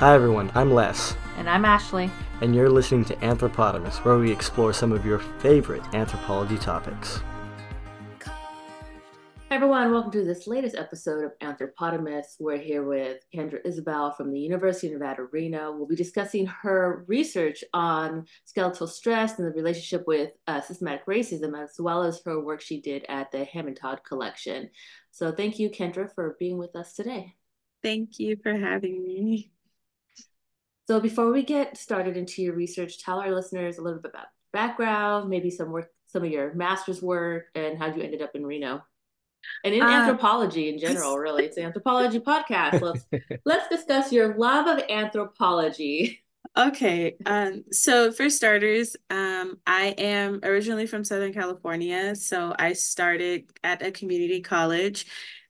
Hi everyone, I'm Les. And I'm Ashley. And you're listening to Anthropotamus, where we explore some of your favorite anthropology topics. Hi everyone, welcome to this latest episode of Anthropotamus. We're here with Kendra Isabel from the University of Nevada, Reno. We'll be discussing her research on skeletal stress and the relationship with uh, systematic racism, as well as her work she did at the Hamann-Todd Collection. So thank you, Kendra, for being with us today. Thank you for having me. So before we get started into your research, tell our listeners a little bit about background, maybe some work, some of your master's work, and how you ended up in Reno. And in uh, anthropology in general really. It's an anthropology podcast. Let's let's discuss your love of anthropology. Okay um, so for starters um, i am originally from southern california so i started at a community college.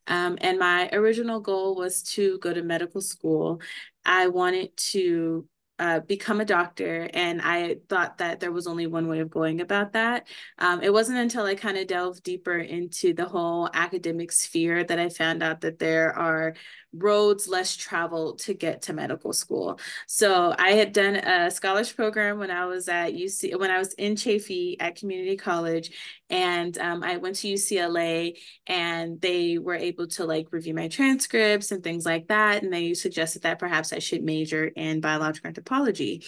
Um, and my original goal was to go to medical school i wanted to uh, become a doctor. And I thought that there was only one way of going about that. Um, it wasn't until I kind of delved deeper into the whole academic sphere that I found out that there are roads less traveled to get to medical school. So I had done a scholarship program when I was at UC, when I was in Chaffey at community college. And um, I went to UCLA and they were able to like review my transcripts and things like that. And they suggested that perhaps I should major in biological anthropology.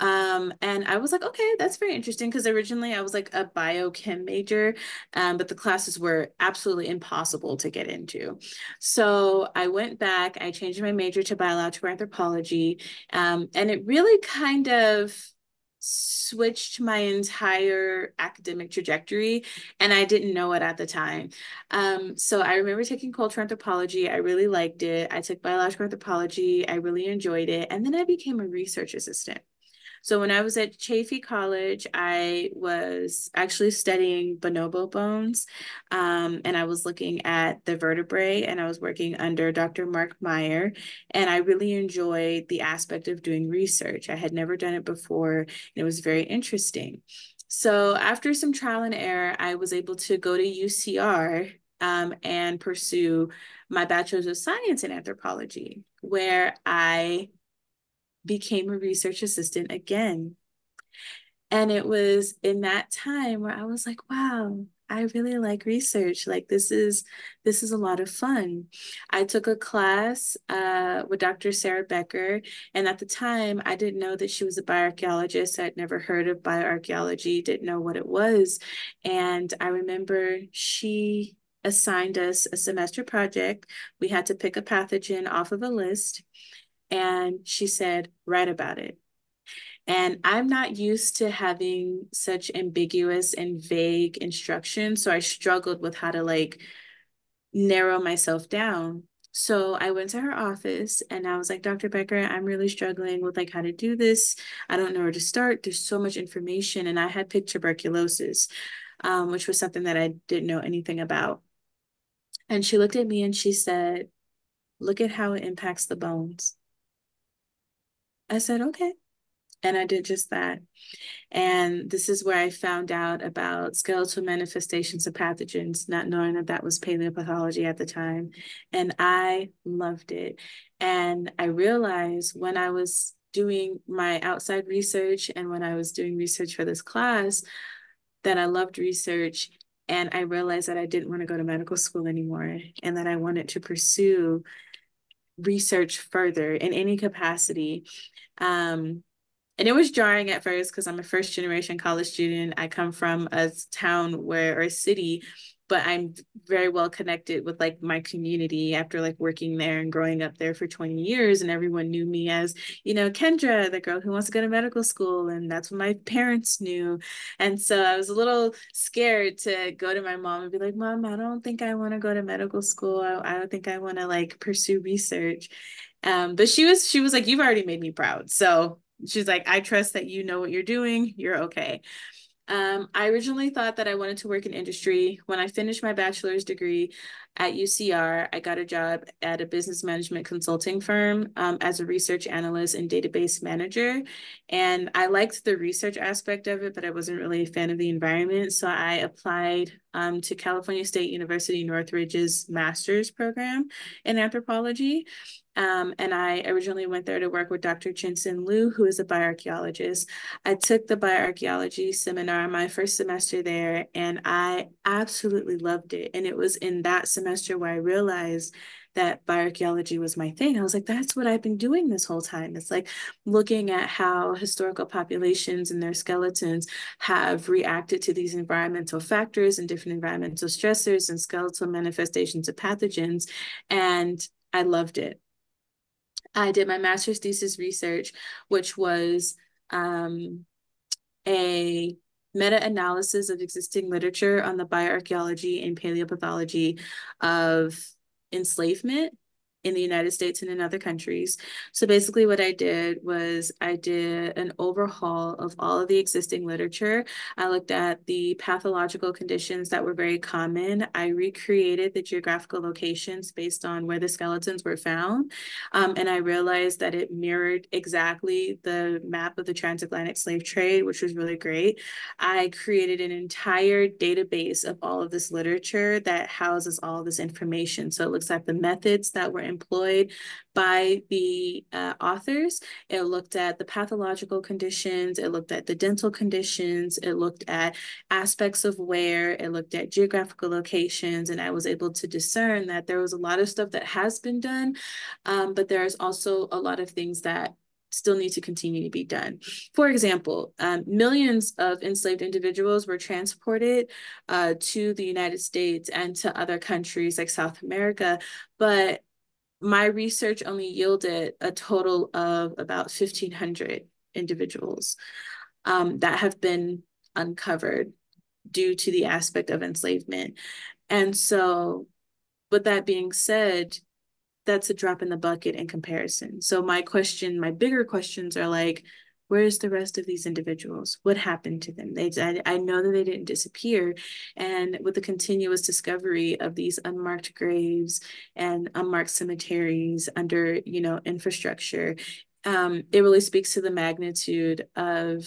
Um, and I was like, okay, that's very interesting because originally I was like a biochem major, um, but the classes were absolutely impossible to get into. So I went back, I changed my major to biological anthropology, um, and it really kind of switched my entire academic trajectory and I didn't know it at the time. Um, so I remember taking cultural anthropology. I really liked it. I took biological anthropology. I really enjoyed it. And then I became a research assistant. So when I was at Chaffey College, I was actually studying bonobo bones, um, and I was looking at the vertebrae, and I was working under Dr. Marc Meyer, and I really enjoyed the aspect of doing research. I had never done it before, and it was very interesting. So after some trial and error, I was able to go to UCR um, and pursue my bachelor's of science in anthropology, where I became a research assistant again. And it was in that time where I was like, wow, I really like research. Like this is this is a lot of fun. I took a class uh, with Dr. Sarah Becker, and at the time, I didn't know that she was a bioarchaeologist. I'd never heard of bioarchaeology, didn't know what it was, and I remember she assigned us a semester project. We had to pick a pathogen off of a list, and she said, write about it. And I'm not used to having such ambiguous and vague instructions. So I struggled with how to like narrow myself down. So I went to her office and I was like, Dr. Becker, I'm really struggling with like how to do this. I don't know where to start. There's so much information. And I had picked tuberculosis, um, which was something that I didn't know anything about. And she looked at me and she said, Look at how it impacts the bones. I said, okay. And I did just that. And this is where I found out about skeletal manifestations of pathogens, not knowing that that was paleopathology at the time. And I loved it. And I realized when I was doing my outside research and when I was doing research for this class that I loved research. And I realized that I didn't want to go to medical school anymore and that I wanted to pursue research further in any capacity. Um, and it was jarring at first because I'm a first generation college student. I come from a town where, or a city but I'm very well connected with like my community after like working there and growing up there for 20 years. And everyone knew me as, you know, Kendra, the girl who wants to go to medical school. And that's what my parents knew. And so I was a little scared to go to my mom and be like, Mom, I don't think I want to go to medical school. I, I don't think I want to like pursue research. Um, but she was, she was like, You've already made me proud. So she's like, I trust that you know what you're doing. You're okay. Um, I originally thought that I wanted to work in industry. When I finished my bachelor's degree at UCR, I got a job at a business management consulting firm um, as a research analyst and database manager. And I liked the research aspect of it, but I wasn't really a fan of the environment. So I applied um, to California State University Northridge's master's program in anthropology. Um, and I originally went there to work with Dr. Chin-Sin Liu, who is a bioarchaeologist. I took the bioarchaeology seminar my first semester there, and I absolutely loved it. And it was in that semester where I realized that bioarchaeology was my thing. I was like, that's what I've been doing this whole time. It's like looking at how historical populations and their skeletons have reacted to these environmental factors and different environmental stressors and skeletal manifestations of pathogens. And I loved it. I did my master's thesis research, which was um, a meta-analysis of existing literature on the bioarchaeology and paleopathology of enslavement in the United States and in other countries. So basically what I did was I did an overhaul of all of the existing literature. I looked at the pathological conditions that were very common. I recreated the geographical locations based on where the skeletons were found. Um, and I realized that it mirrored exactly the map of the transatlantic slave trade, which was really great. I created an entire database of all of this literature that houses all this information. So it looks at the methods that were employed by the uh, authors. It looked at the pathological conditions, it looked at the dental conditions, it looked at aspects of wear, it looked at geographical locations, and I was able to discern that there was a lot of stuff that has been done, um, but there's also a lot of things that still need to continue to be done. For example, um, millions of enslaved individuals were transported uh, to the United States and to other countries like South America, but my research only yielded a total of about 1,500 individuals um, that have been uncovered due to the aspect of enslavement. And so, with that being said, that's a drop in the bucket in comparison. So, my question, my bigger questions are like, where's the rest of these individuals? What happened to them? They I, I know that they didn't disappear. And with the continuous discovery of these unmarked graves and unmarked cemeteries under you know infrastructure um, it really speaks to the magnitude of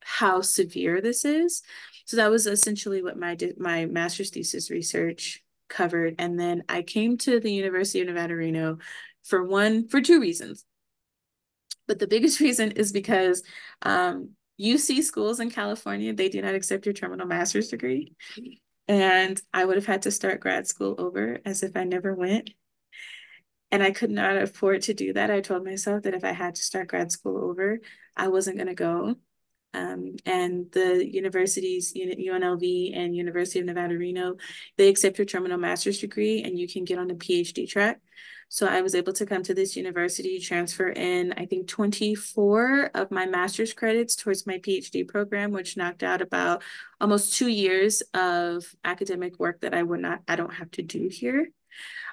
how severe this is. So that was essentially what my my master's thesis research covered. And then i came to the university of nevada reno for one for two reasons but the biggest reason is because um, UC schools in California, they do not accept your terminal master's degree. And I would have had to start grad school over as if I never went. And I could not afford to do that. I told myself that if I had to start grad school over, I wasn't going to go. Um, and the universities, UNLV and University of Nevada, Reno, they accept your terminal master's degree and you can get on a PhD track. So I was able to come to this university, transfer in, I think, 24 of my master's credits towards my PhD program, which knocked out about almost two years of academic work that I would not, I don't have to do here.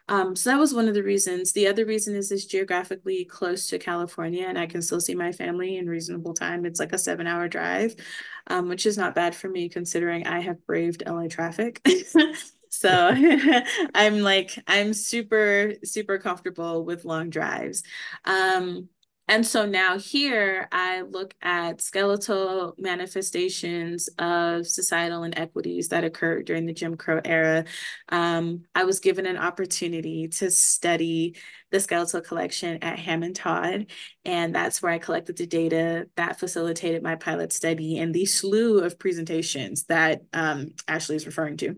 Um, so that was one of the reasons. The other reason is it's geographically close to California and I can still see my family in reasonable time. It's like a seven hour drive, um, which is not bad for me considering I have braved LA traffic. So I'm like, I'm super, super comfortable with long drives. Um, and so now here I look at skeletal manifestations of societal inequities that occurred during the Jim Crow era. Um, I was given an opportunity to study the skeletal collection at Hamann-Todd, and that's where I collected the data that facilitated my pilot study and the slew of presentations that um, Ashley is referring to.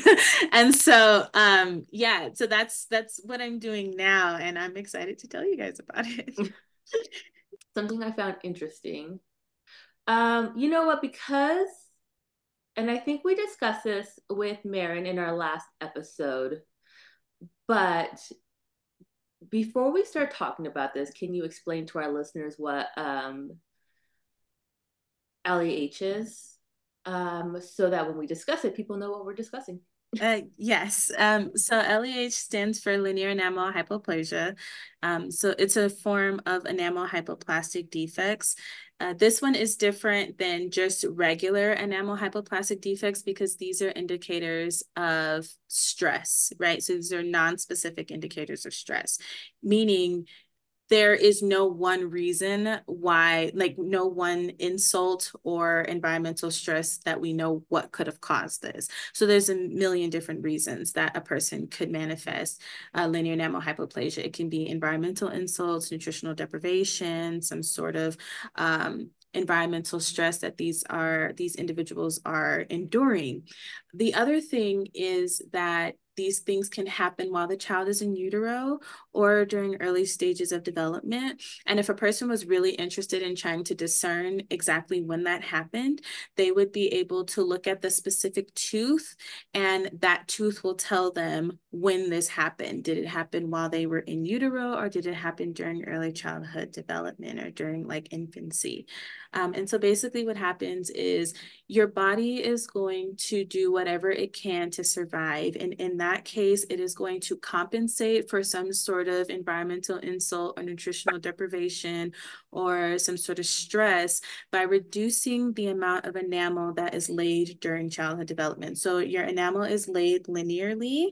and so um yeah so that's that's what i'm doing now and i'm excited to tell you guys about it. Something i found interesting. Um you know what because and i think we discussed this with Marin in our last episode but before we start talking about this can you explain to our listeners what um LEH is um, so that when we discuss it, people know what we're discussing. Uh, yes. Um, so LEH stands for linear enamel hypoplasia. Um, so it's a form of enamel hypoplastic defects. Uh, this one is different than just regular enamel hypoplastic defects because these are indicators of stress, right? So these are non-specific indicators of stress, meaning there is no one reason why, like no one insult or environmental stress that we know what could have caused this. So there's a million different reasons that a person could manifest uh, linear enamel hypoplasia. It can be environmental insults, nutritional deprivation, some sort of um, environmental stress that these are these individuals are enduring. The other thing is that these things can happen while the child is in utero or during early stages of development. And if a person was really interested in trying to discern exactly when that happened, they would be able to look at the specific tooth, and that tooth will tell them when this happened. Did it happen while they were in utero, or did it happen during early childhood development or during like infancy? Um, and so basically, what happens is your body is going to do whatever it can to survive. And in that case, it is going to compensate for some sort of environmental insult or nutritional deprivation or some sort of stress by reducing the amount of enamel that is laid during childhood development. So your enamel is laid linearly.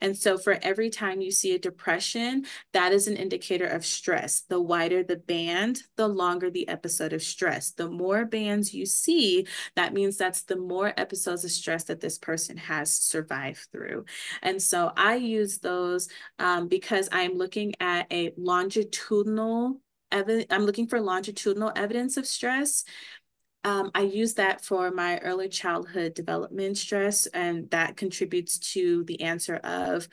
And so for every time you see a depression, that is an indicator of stress. The wider the band, the longer the episode of stress. The more bands you see, that means that's the more episodes of stress that this person has survived through. And so I use those um, because I'm looking at a longitudinal evidence, I'm looking for longitudinal evidence of stress. Um, I use that for my early childhood development stress, and that contributes to the answer of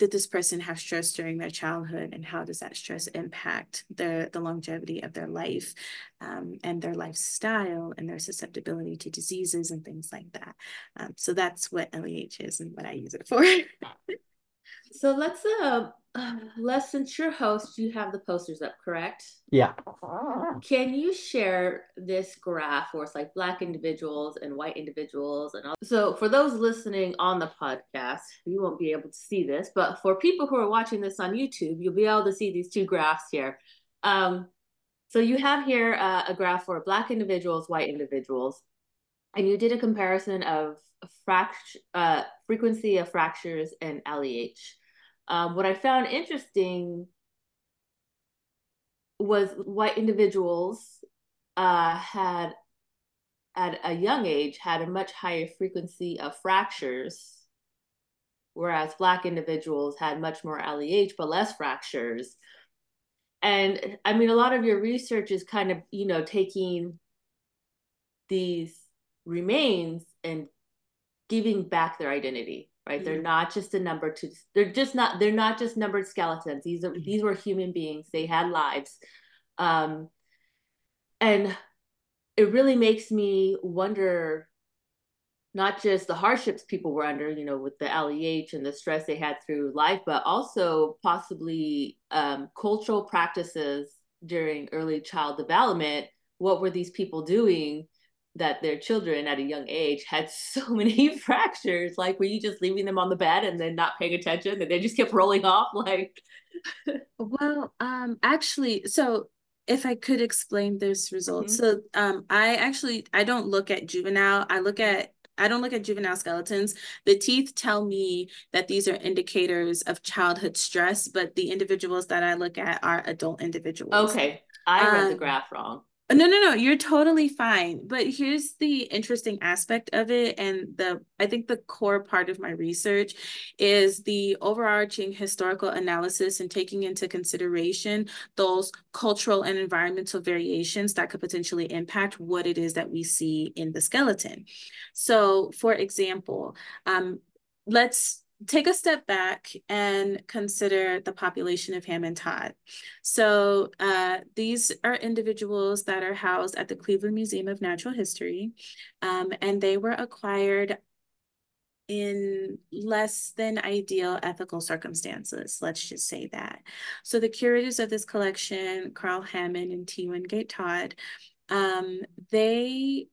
did this person have stress during their childhood and how does that stress impact the, the longevity of their life um, and their lifestyle and their susceptibility to diseases and things like that. Um, so that's what LEH is and what I use it for. so let's uh, uh, Les, since you're host, you have the posters up, correct? Yeah. Can you share this graph where it's like black individuals and white individuals and all? So for those listening on the podcast, you won't be able to see this, but for people who are watching this on YouTube, you'll be able to see these two graphs here. Um, so you have here uh, a graph for black individuals, white individuals, and you did a comparison of fract- uh, frequency of fractures and LEH. Um, what I found interesting was white individuals uh, had at a young age had a much higher frequency of fractures whereas black individuals had much more leh but less fractures. And i mean a lot of your research is kind of you know taking these remains and giving back their identity right? They're not just a number to they're just not they're not just numbered skeletons. These are mm-hmm. these were human beings. They had lives. Um and it really makes me wonder not just the hardships people were under, you know, with the LEH and the stress they had through life, but also possibly um, cultural practices during early child development. What were these people doing that their children at a young age had so many fractures like were you just leaving them on the bed and then not paying attention that they just kept rolling off like well um actually so if i could explain this result mm-hmm. so um i actually i don't look at juvenile i look at I don't look at juvenile skeletons. The teeth tell me that these are indicators of childhood stress, but the individuals that I look at are adult individuals. Okay. I read um, the graph wrong. No, no, no, you're totally fine. But here's the interesting aspect of it. And the I think the core part of my research is the overarching historical analysis and taking into consideration those cultural and environmental variations that could potentially impact what it is that we see in the skeleton. So, for example, um, let's take a step back and consider the population of Hamann-Todd. So uh, these are individuals that are housed at the Cleveland Museum of Natural History, um, and they were acquired in less than ideal ethical circumstances, let's just say that. So the curators of this collection, Carl Hamann and T. Wingate Todd, um, they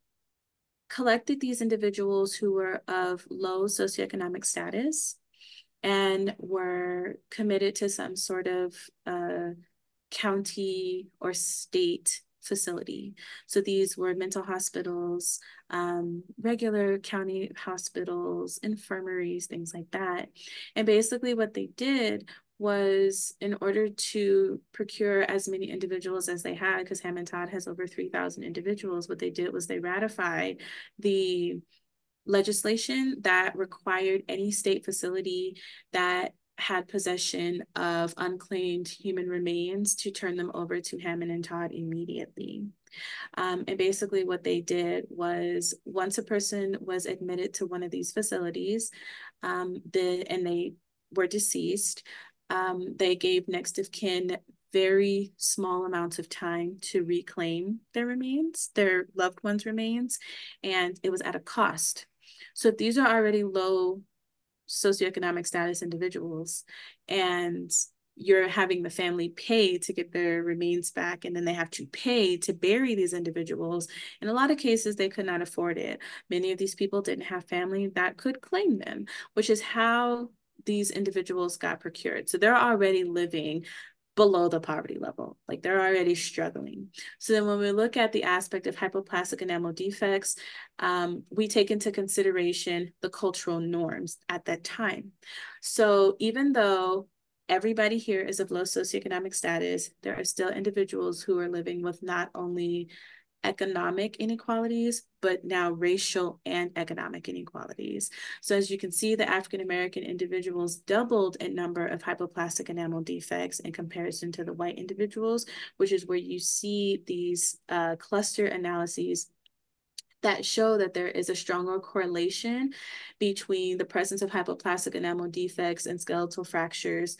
collected these individuals who were of low socioeconomic status and were committed to some sort of uh, county or state facility. So these were mental hospitals, um, regular county hospitals, infirmaries, things like that. And basically, what they did was in order to procure as many individuals as they had, because Hamann-Todd has over 3,000 individuals, what they did was they ratified the legislation that required any state facility that had possession of unclaimed human remains to turn them over to Hamann and Todd immediately. Um, and basically, what they did was once a person was admitted to one of these facilities, um, the, and they were deceased, um, they gave next of kin very small amounts of time to reclaim their remains, their loved ones' remains, and it was at a cost. So if these are already low socioeconomic status individuals and you're having the family pay to get their remains back and then they have to pay to bury these individuals in a lot of cases they could not afford it many of these people didn't have family that could claim them which is how these individuals got procured so they're already living below the poverty level. Like they're already struggling. So then when we look at the aspect of hypoplastic enamel defects, um, we take into consideration the cultural norms at that time. So even though everybody here is of low socioeconomic status, there are still individuals who are living with not only economic inequalities, but now racial and economic inequalities. So as you can see, the African American individuals doubled in number of hypoplastic enamel defects in comparison to the white individuals, which is where you see these uh, cluster analyses that show that there is a stronger correlation between the presence of hypoplastic enamel defects and skeletal fractures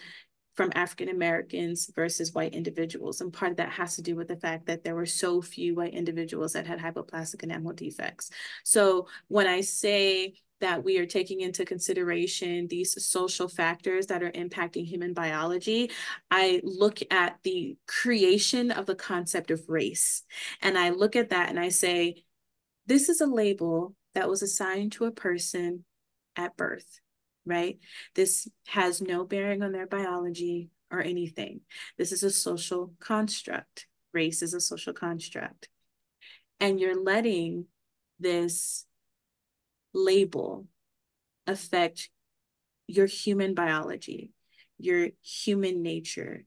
from African Americans versus white individuals. And part of that has to do with the fact that there were so few white individuals that had hypoplastic enamel defects. So when I say that we are taking into consideration these social factors that are impacting human biology, I look at the creation of the concept of race. And I look at that and I say, this is a label that was assigned to a person at birth right? This has no bearing on their biology or anything. This is a social construct. Race is a social construct. And you're letting this label affect your human biology, your human nature,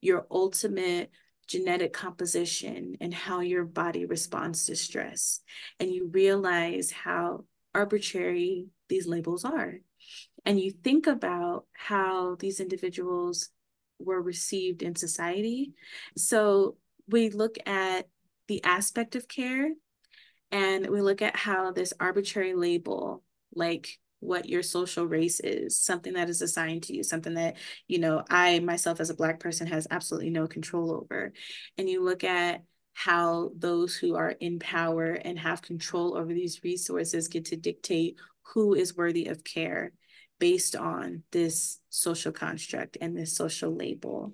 your ultimate genetic composition, and how your body responds to stress. And you realize how arbitrary these labels are and you think about how these individuals were received in society. So we look at the aspect of care and we look at how this arbitrary label, like what your social race is, something that is assigned to you, something that, you know, I myself as a Black person has absolutely no control over. And you look at how those who are in power and have control over these resources get to dictate who is worthy of care based on this social construct and this social label.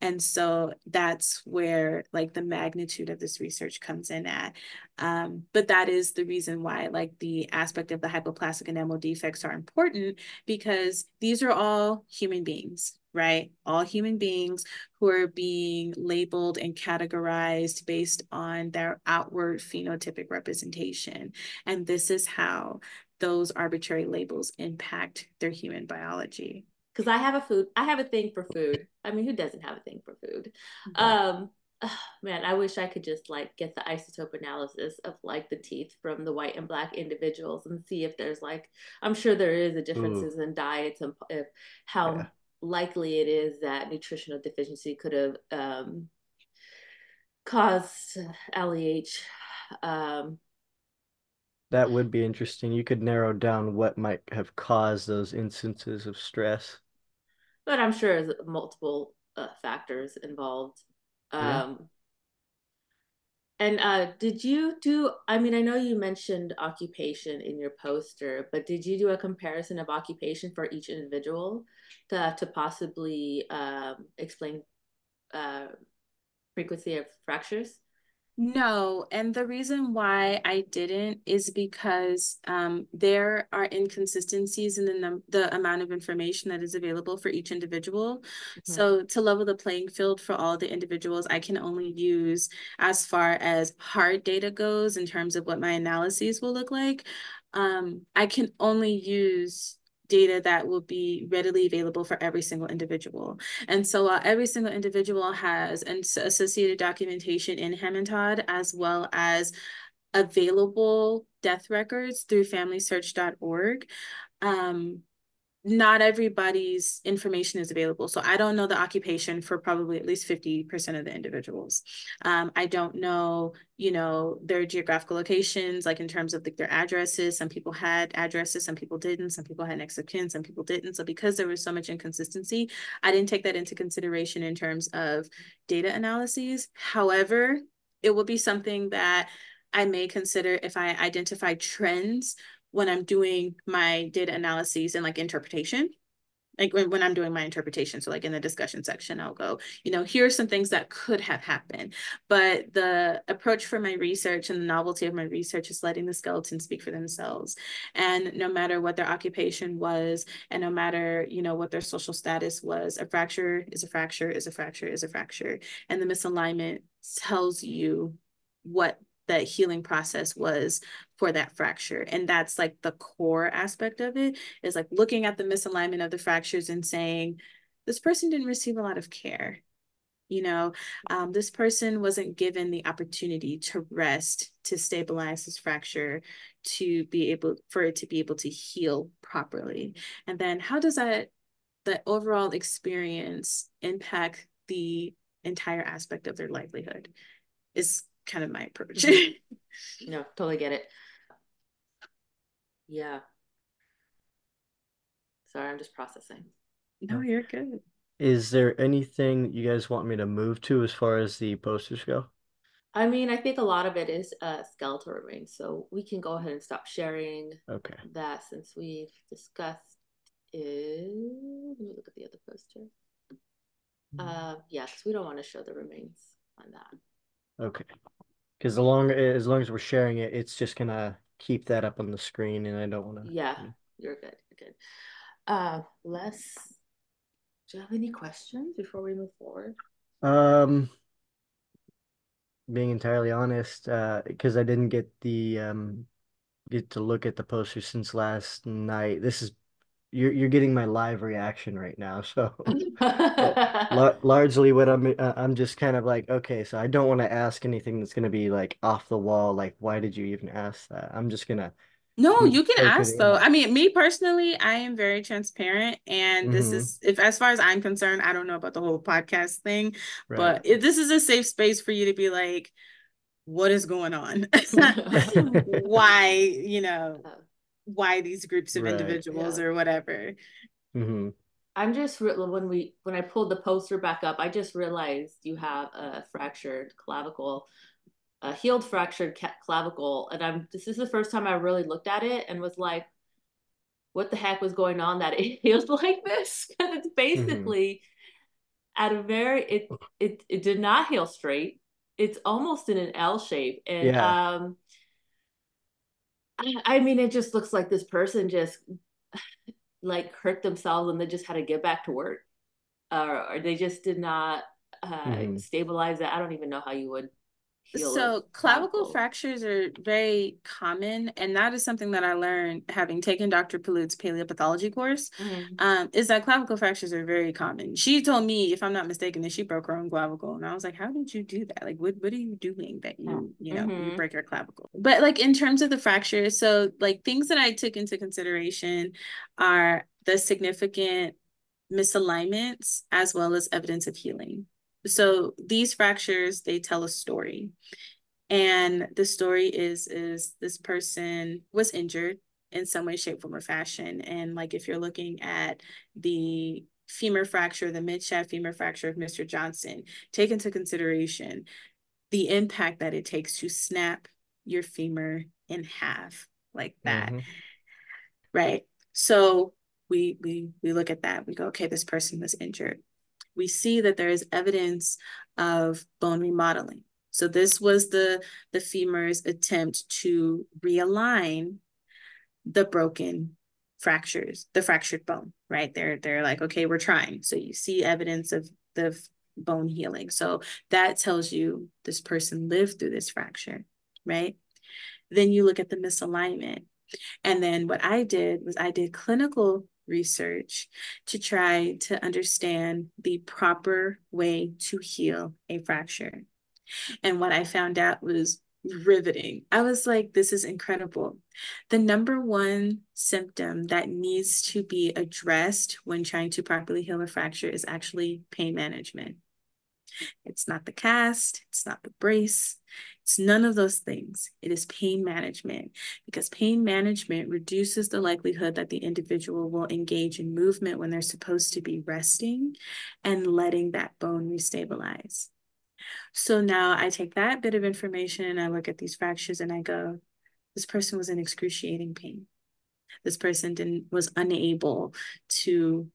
And so that's where like the magnitude of this research comes in at. Um, but that is the reason why like the aspect of the hypoplastic enamel defects are important because these are all human beings, right? All human beings who are being labeled and categorized based on their outward phenotypic representation. And this is how those arbitrary labels impact their human biology. Because I have a food, I have a thing for food. I mean, who doesn't have a thing for food? Mm-hmm. Um, oh, man, I wish I could just like get the isotope analysis of like the teeth from the white and black individuals and see if there's like, I'm sure there is a differences Ooh. in diets and if how yeah. likely it is that nutritional deficiency could have um, caused LEH. Um, that would be interesting. You could narrow down what might have caused those instances of stress. But I'm sure there's multiple uh, factors involved. Yeah. Um, and uh, did you do? I mean, I know you mentioned occupation in your poster, but did you do a comparison of occupation for each individual to to possibly um, explain uh, frequency of fractures? No, and the reason why I didn't is because um, there are inconsistencies in the num- the amount of information that is available for each individual. Mm-hmm. So to level the playing field for all the individuals, I can only use as far as hard data goes in terms of what my analyses will look like. Um, I can only use data that will be readily available for every single individual. And so uh, every single individual has an associated documentation in Hamann-Todd, as well as available death records through FamilySearch.org. Um, not everybody's information is available. So I don't know the occupation for probably at least 50% of the individuals. Um, I don't know, you know, their geographical locations, like in terms of their addresses. Some people had addresses, some people didn't, some people had next of kin, some people didn't. So because there was so much inconsistency, I didn't take that into consideration in terms of data analyses. However, it will be something that I may consider if I identify trends when I'm doing my data analyses and like interpretation. Like when, when I'm doing my interpretation. So like in the discussion section, I'll go, you know, here are some things that could have happened. But the approach for my research and the novelty of my research is letting the skeletons speak for themselves. And no matter what their occupation was, and no matter, you know, what their social status was, a fracture is a fracture, is a fracture, is a fracture. And the misalignment tells you what the healing process was for that fracture. And that's like the core aspect of it is like looking at the misalignment of the fractures and saying, this person didn't receive a lot of care. You know, um, this person wasn't given the opportunity to rest, to stabilize this fracture, to be able for it to be able to heal properly. And then how does that the overall experience impact the entire aspect of their livelihood? Is kind of my approach. no, totally get it. Yeah. Sorry, I'm just processing. No, you're good. Is there anything you guys want me to move to as far as the posters go? I mean, I think a lot of it is uh, skeletal remains, so we can go ahead and stop sharing okay. that since we've discussed it. Let me look at the other poster. Mm-hmm. Uh, yes, we don't want to show the remains on that. Okay. Because the longer, as long as we're sharing it, it's just gonna keep that up on the screen, and I don't want to. Yeah, you're good. You're good. Uh, Les, do you have any questions before we move forward? Um, being entirely honest, uh, because I didn't get the um get to look at the poster since last night. This is you're you're getting my live reaction right now. So largely what I'm uh, I'm just kind of like, okay, so I don't want to ask anything that's going to be like off the wall like why did you even ask that? I'm just going to no, you can ask though. I mean, me personally, I am very transparent, and mm-hmm. this is if, as far as I'm concerned, I don't know about the whole podcast thing, right. but if this is a safe space for you to be like, what is going on? why, you know, oh why these groups of right. individuals yeah. or whatever. Mm-hmm. I'm just when we when I pulled the poster back up, I just realized you have a fractured clavicle, a healed fractured clavicle, and I'm this is the first time I really looked at it and was like, what the heck was going on that it healed like this? Because it's mm-hmm. basically mm-hmm. at a very it it it did not heal straight. It's almost in an L shape, and yeah. um I mean, it just looks like this person just like hurt themselves and they just had to get back to work, uh, or they just did not uh, mm-hmm. stabilize it. I don't even know how you would so clavicle fractures are very common, and that is something that I learned having taken Dr. Pilloud's paleopathology course. Mm-hmm. Um, is that clavicle fractures are very common. She told me, if I'm not mistaken, that she broke her own clavicle, and I was like, "How did you do that? Like, what what are you doing that you you know mm-hmm. you break your clavicle?" But like in terms of the fractures, so like things that I took into consideration are the significant misalignments as well as evidence of healing so these fractures they tell a story. And the story is is this person was injured in some way shape form or fashion. And like if you're looking at the femur fracture the mid shaft femur fracture of mr johnson take into consideration the impact that it takes to snap your femur in half like that mm-hmm. right? So we we we look at that. We go okay this person was injured we see that there is evidence of bone remodeling. So this was the, the femur's attempt to realign the broken fractures, the fractured bone, right? They're they're like, okay, we're trying. So you see evidence of the bone healing. So that tells you this person lived through this fracture, right? Then you look at the misalignment. And then what I did was I did clinical research to try to understand the proper way to heal a fracture. And what I found out was riveting. I was like, this is incredible. The number one symptom that needs to be addressed when trying to properly heal a fracture is actually pain management. It's not the cast, it's not the brace, it's none of those things. It is pain management because pain management reduces the likelihood that the individual will engage in movement when they're supposed to be resting and letting that bone restabilize. So now I take that bit of information and I look at these fractures and I go, this person was in excruciating pain. This person didn't was unable to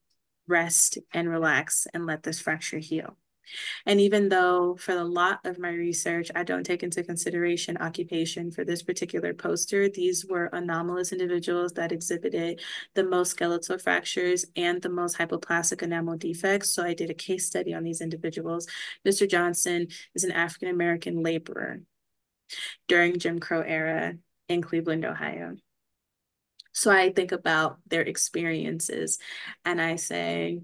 rest and relax and let this fracture heal. And even though for a lot of my research, I don't take into consideration occupation for this particular poster, these were anomalous individuals that exhibited the most skeletal fractures and the most hypoplastic enamel defects. So I did a case study on these individuals. Mr. Johnson is an African-American laborer during Jim Crow era in Cleveland, Ohio. So I think about their experiences and I say,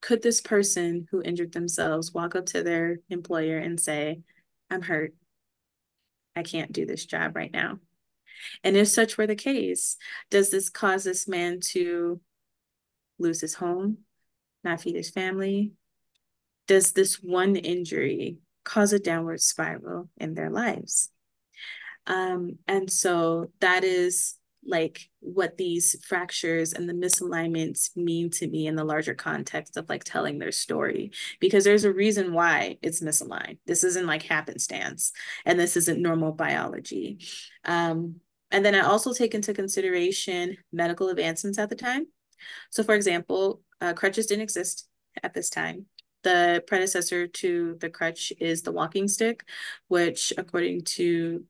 could this person who injured themselves walk up to their employer and say, I'm hurt. I can't do this job right now. And if such were the case, does this cause this man to lose his home, not feed his family? Does this one injury cause a downward spiral in their lives? Um, and so that is like what these fractures and the misalignments mean to me in the larger context of like telling their story. Because there's a reason why it's misaligned. This isn't like happenstance and this isn't normal biology. Um, and then i also take into consideration medical advancements at the time. So for example uh, crutches didn't exist at this time. The predecessor to the crutch is the walking stick which according to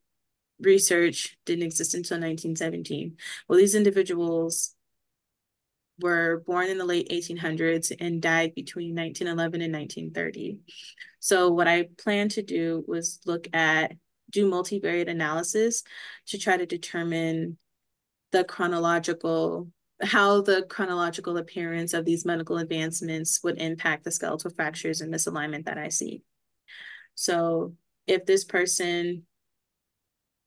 research didn't exist until 1917. Well, these individuals were born in the late 1800s and died between 1911 and 1930. So what I planned to do was look at, do multivariate analysis to try to determine the chronological, how the chronological appearance of these medical advancements would impact the skeletal fractures and misalignment that I see. So if this person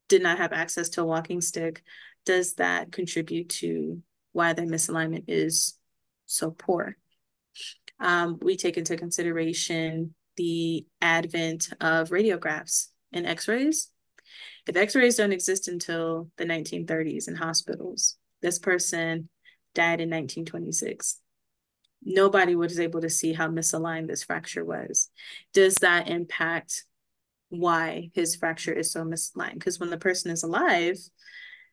did not have access to a walking stick, does that contribute to why their misalignment is so poor? Um, we take into consideration the advent of radiographs and x-rays. If x-rays don't exist until the 1930s in hospitals, this person died in 1926. Nobody was able to see how misaligned this fracture was. Does that impact why his fracture is so misaligned. Because when the person is alive,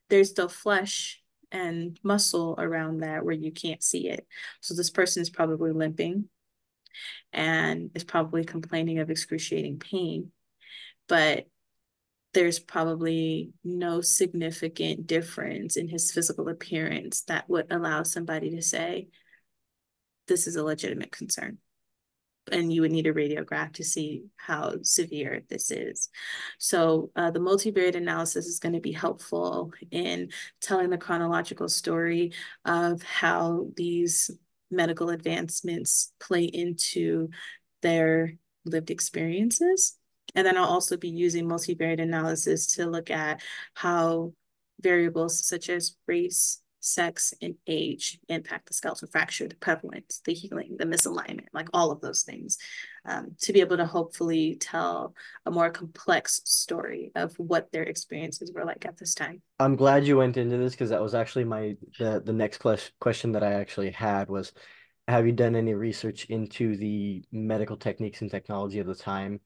there's still flesh and muscle around that where you can't see it. So this person is probably limping and is probably complaining of excruciating pain. But there's probably no significant difference in his physical appearance that would allow somebody to say, this is a legitimate concern and you would need a radiograph to see how severe this is. So uh, the multivariate analysis is going to be helpful in telling the chronological story of how these medical advancements play into their lived experiences. And then I'll also be using multivariate analysis to look at how variables such as race, sex, and age impact the skeletal fracture, the prevalence, the healing, the misalignment, like all of those things, um, to be able to hopefully tell a more complex story of what their experiences were like at this time. I'm glad you went into this because that was actually my the the next question that I actually had was, have you done any research into the medical techniques and technology of the time,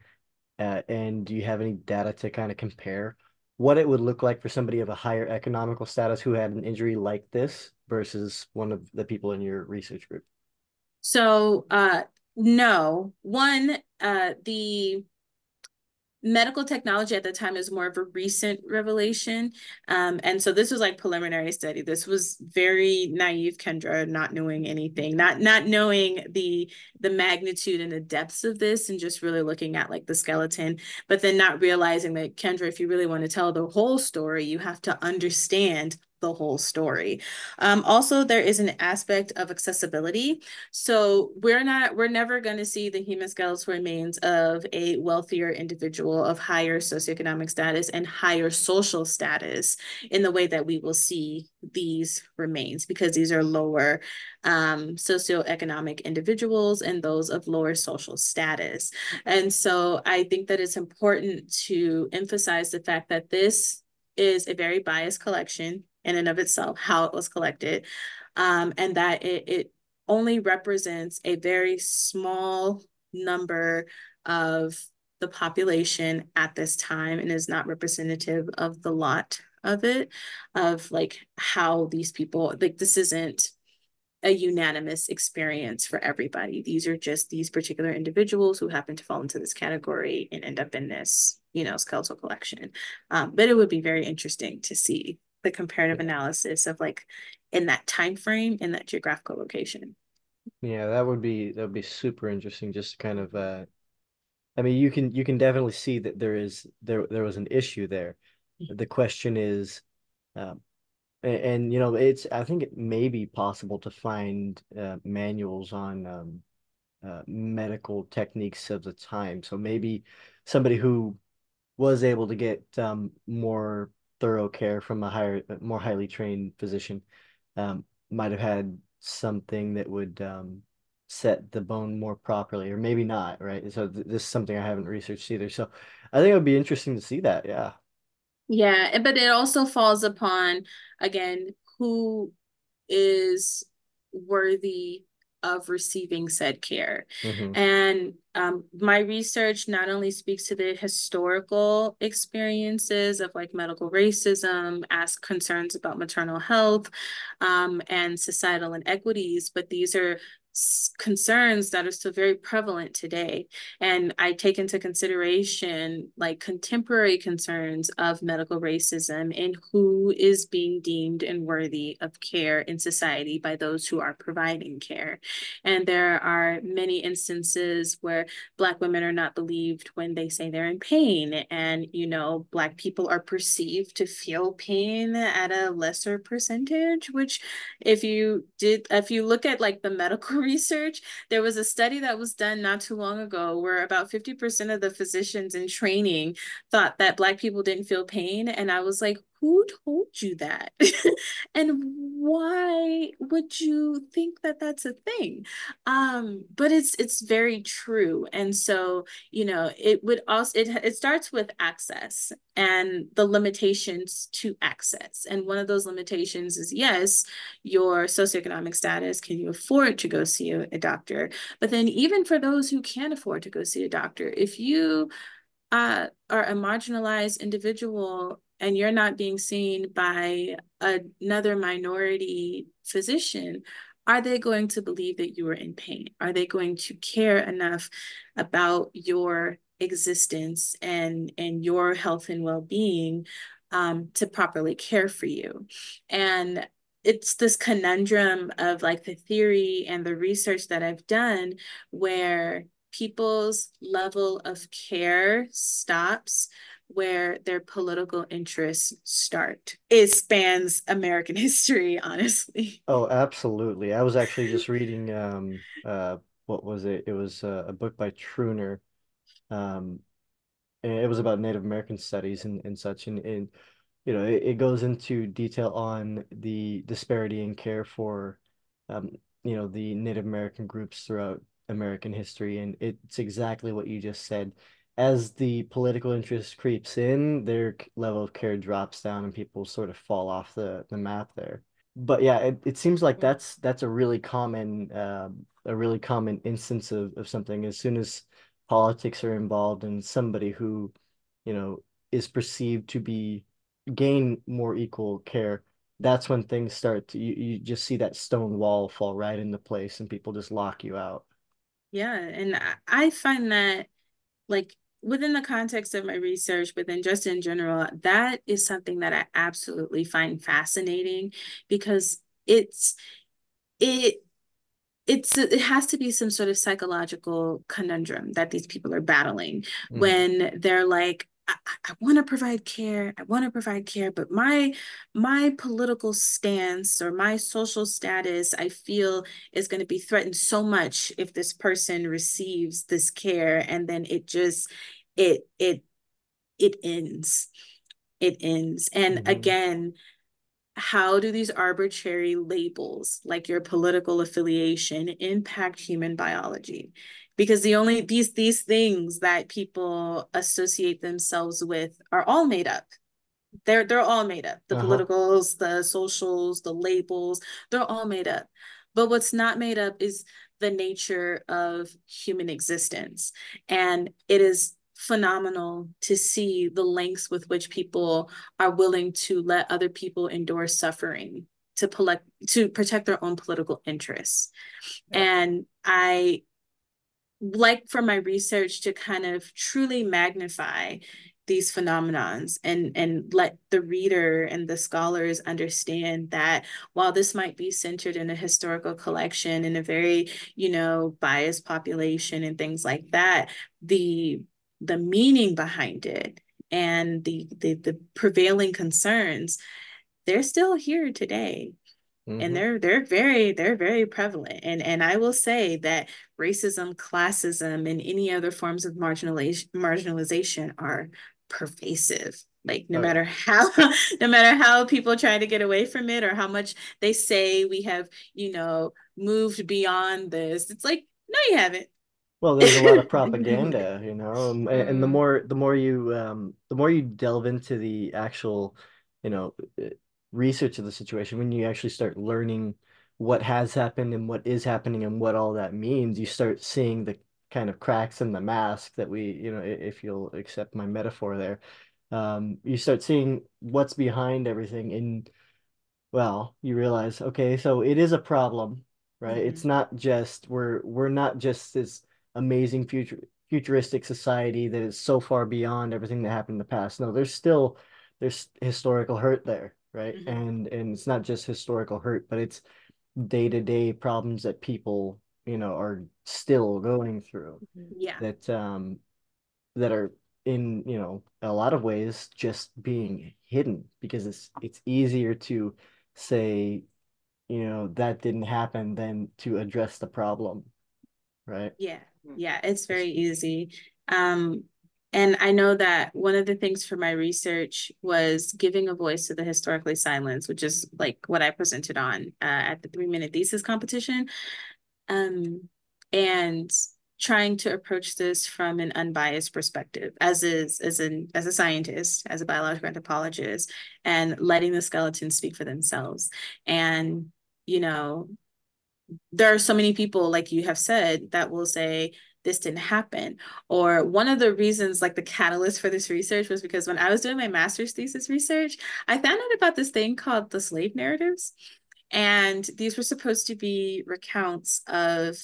uh, and do you have any data to kind of compare? What it would look like for somebody of a higher economical status who had an injury like this versus one of the people in your research group? So, uh, no. One, uh, the medical technology at the time is more of a recent revelation. Um, and so this was like preliminary study. This was very naive Kendra, not knowing anything, not not knowing the the magnitude and the depths of this and just really looking at like the skeleton, but then not realizing that Kendra, if you really want to tell the whole story, you have to understand the whole story. Um, also, there is an aspect of accessibility. So we're not, we're never going to see the human skeletal remains of a wealthier individual of higher socioeconomic status and higher social status in the way that we will see these remains because these are lower um, socioeconomic individuals and those of lower social status. And so I think that it's important to emphasize the fact that this is a very biased collection in and of itself, how it was collected, um, and that it, it only represents a very small number of the population at this time and is not representative of the lot of it, of like how these people, like this isn't a unanimous experience for everybody. These are just these particular individuals who happen to fall into this category and end up in this, you know, skeletal collection. Um, but it would be very interesting to see the comparative analysis of like in that time frame in that geographical location. Yeah, that would be that would be super interesting. Just kind of, uh, I mean, you can you can definitely see that there is there there was an issue there. Mm-hmm. The question is, um, and, and, you know it's i think it may be possible to find uh, manuals on um, uh, medical techniques of the time so maybe somebody who was able to get um, more thorough care from a higher more highly trained physician um, might have had something that would um, set the bone more properly or maybe not right so th this is something i haven't researched either so i think it would be interesting to see that yeah yeah, but it also falls upon, again, who is worthy of receiving said care. Mm-hmm. And um, my research not only speaks to the historical experiences of like medical racism, ask concerns about maternal health um, and societal inequities, but these are concerns that are still very prevalent today. And I take into consideration like contemporary concerns of medical racism and who is being deemed and worthy of care in society by those who are providing care. And there are many instances Black women are not believed when they say they're in pain. And, you know, Black people are perceived to feel pain at a lesser percentage, which if you did, if you look at like the medical research, there was a study that was done not too long ago where about 50% of the physicians in training thought that Black people didn't feel pain. And I was like, who told you that? and why would you think that that's a thing? Um, but it's it's very true. And so, you know, it would also it it starts with access and the limitations to access. And one of those limitations is yes, your socioeconomic status, can you afford to go see a, a doctor? But then even for those who can't afford to go see a doctor, if you uh, are a marginalized individual and you're not being seen by another minority physician, are they going to believe that you are in pain? Are they going to care enough about your existence and and your health and well-being um, to properly care for you? And it's this conundrum of like the theory and the research that I've done where people's level of care stops where their political interests start. It spans American history, honestly. Oh, absolutely. I was actually just reading um uh what was it? It was uh, a book by Truner. Um and it was about Native American studies and, and such and, and you know, it, it goes into detail on the disparity in care for um you know the Native American groups throughout American history and it's exactly what you just said as the political interest creeps in, their level of care drops down and people sort of fall off the, the map there. But yeah, it, it seems like that's that's a really common uh, a really common instance of, of something. As soon as politics are involved and somebody who, you know, is perceived to be gain more equal care, that's when things start to you, you just see that stone wall fall right into place and people just lock you out. Yeah, and I find that like within the context of my research, but then just in general, that is something that I absolutely find fascinating because it's it it's it has to be some sort of psychological conundrum that these people are battling mm. when they're like I, I want to provide care. I want to provide care, but my my political stance or my social status, I feel, is going to be threatened so much if this person receives this care, and then it just it it it ends. It ends. And mm-hmm. again, how do these arbitrary labels, like your political affiliation, impact human biology? Because the only these these things that people associate themselves with are all made up. They're they're all made up. The uh-huh. politicals the socials the labels they're all made up. But what's not made up is the nature of human existence. And it is phenomenal to see the lengths with which people are willing to let other people endure suffering to collect to protect their own political interests. Yeah. and i like for my research to kind of truly magnify these phenomenons and and let the reader and the scholars understand that while this might be centered in a historical collection in a very you know biased population and things like that the the meaning behind it and the the, the prevailing concerns they're still here today Mm-hmm. and they're they're very they're very prevalent and and i will say that racism classism and any other forms of marginalization marginalization are pervasive like no matter how no matter how people try to get away from it or how much they say we have you know moved beyond this it's like no you haven't well there's a lot of propaganda you know and, and the mm-hmm. more the more you um the more you delve into the actual you know research of the situation, when you actually start learning what has happened and what is happening and what all that means, you start seeing the kind of cracks in the mask that we, you know, if you'll accept my metaphor there, um, you start seeing what's behind everything. And well, you realize, okay, so it is a problem, right? Mm-hmm. It's not just we're we're not just this amazing future futuristic society that is so far beyond everything that happened in the past. No, there's still there's historical hurt there right? Mm-hmm. And and it's not just historical hurt, but it's day-to-day problems that people, you know, are still going through. Mm-hmm. Yeah. That um that are in, you know, a lot of ways just being hidden because it's it's easier to say, you know, that didn't happen than to address the problem. Right? Yeah. Yeah, it's very easy. Um and I know that one of the things for my research was giving a voice to the historically silenced, which is like what I presented on uh, at the three minute thesis competition. Um, and trying to approach this from an unbiased perspective as is as an as a scientist as a biological anthropologist and letting the skeletons speak for themselves and you know there are so many people like you have said that will say this didn't happen. Or one of the reasons, like the catalyst for this research, was because when I was doing my master's thesis research, I found out about this thing called the slave narratives. And these were supposed to be recounts of